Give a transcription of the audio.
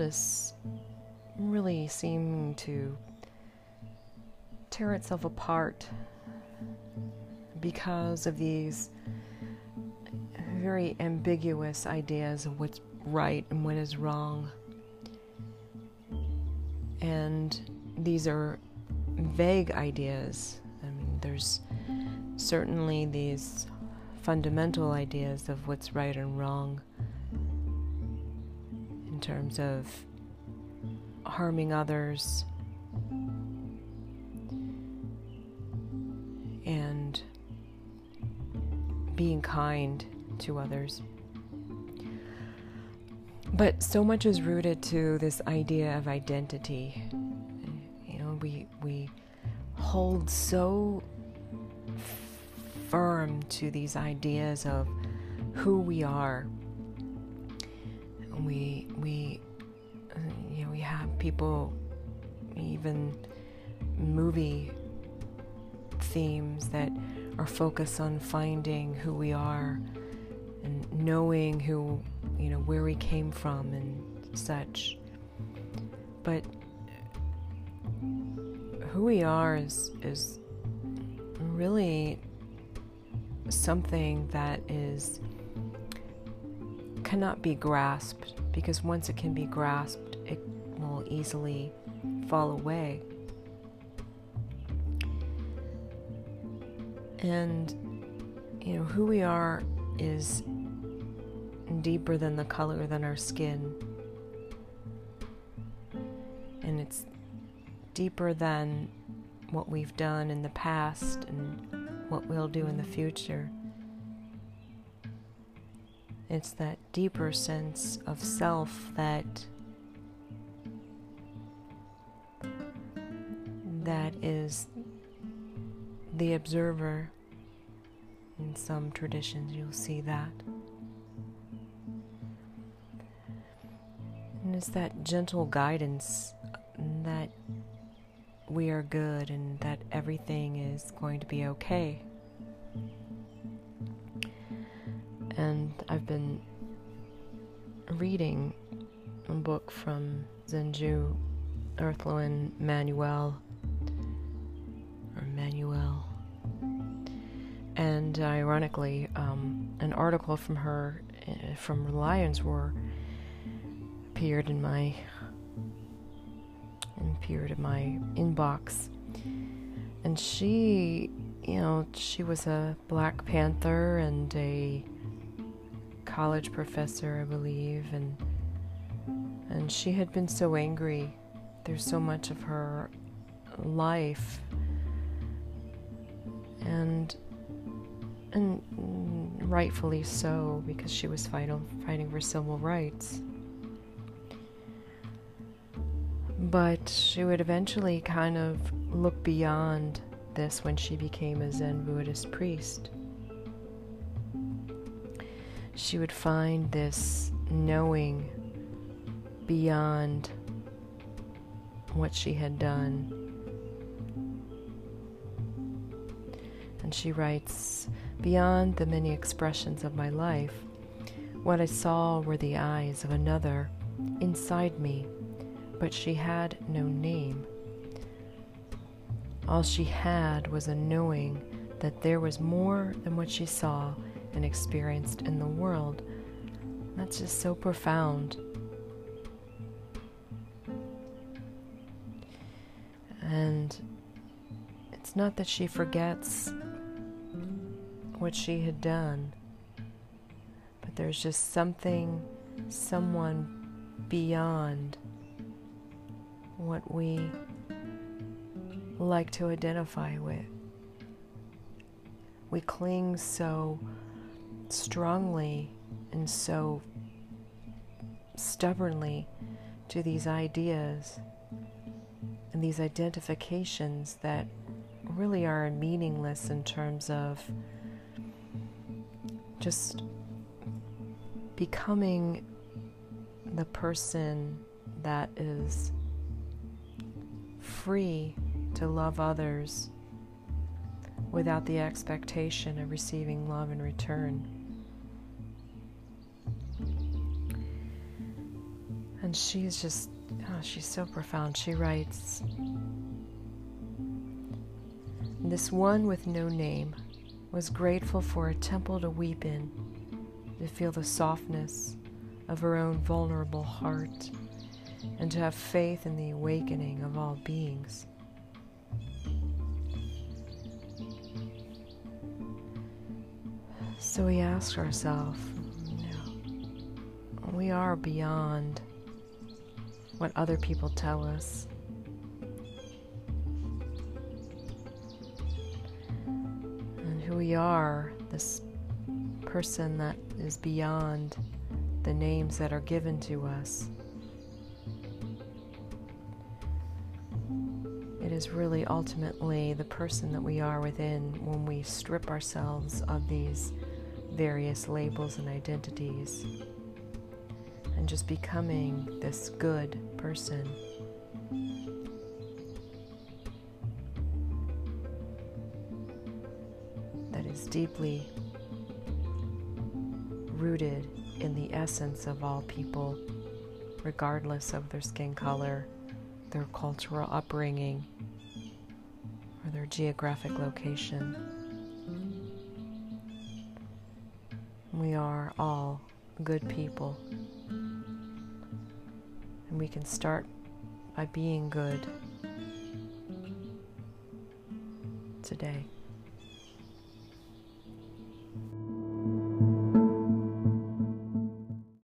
is really seeming to tear itself apart because of these very ambiguous ideas of what's right and what is wrong. And these are vague ideas. I mean, there's certainly these fundamental ideas of what's right and wrong terms of harming others and being kind to others. But so much is rooted to this idea of identity. You know, we we hold so firm to these ideas of who we are. We we people even movie themes that are focused on finding who we are and knowing who you know where we came from and such. But who we are is is really something that is cannot be grasped because once it can be grasped will easily fall away and you know who we are is deeper than the color than our skin. And it's deeper than what we've done in the past and what we'll do in the future. It's that deeper sense of self that that is the observer. In some traditions, you'll see that. And it's that gentle guidance that we are good and that everything is going to be okay. And I've been reading a book from Zenju Earthlyn Manuel And ironically, um, an article from her uh, from Lions Roar appeared in my appeared in my inbox. And she you know she was a black panther and a college professor i believe and and she had been so angry there's so much of her life rightfully so because she was fighting fighting for civil rights But she would eventually kind of look beyond this when she became a Zen Buddhist priest. She would find this knowing beyond what she had done. And she writes Beyond the many expressions of my life, what I saw were the eyes of another inside me but she had no name. All she had was a knowing that there was more than what she saw and experienced in the world. That's just so profound. And it's not that she forgets what she had done, but there's just something, someone beyond what we like to identify with. We cling so strongly and so stubbornly to these ideas and these identifications that really are meaningless in terms of just becoming the person that is free to love others without the expectation of receiving love in return. And she's just, oh, she's so profound. She writes This one with no name was grateful for a temple to weep in, to feel the softness of her own vulnerable heart, and to have faith in the awakening of all beings. So we ask ourselves, we are beyond what other people tell us. We are, this person that is beyond the names that are given to us. It is really ultimately the person that we are within when we strip ourselves of these various labels and identities and just becoming this good person. Is deeply rooted in the essence of all people, regardless of their skin color, their cultural upbringing, or their geographic location. We are all good people. And we can start by being good today.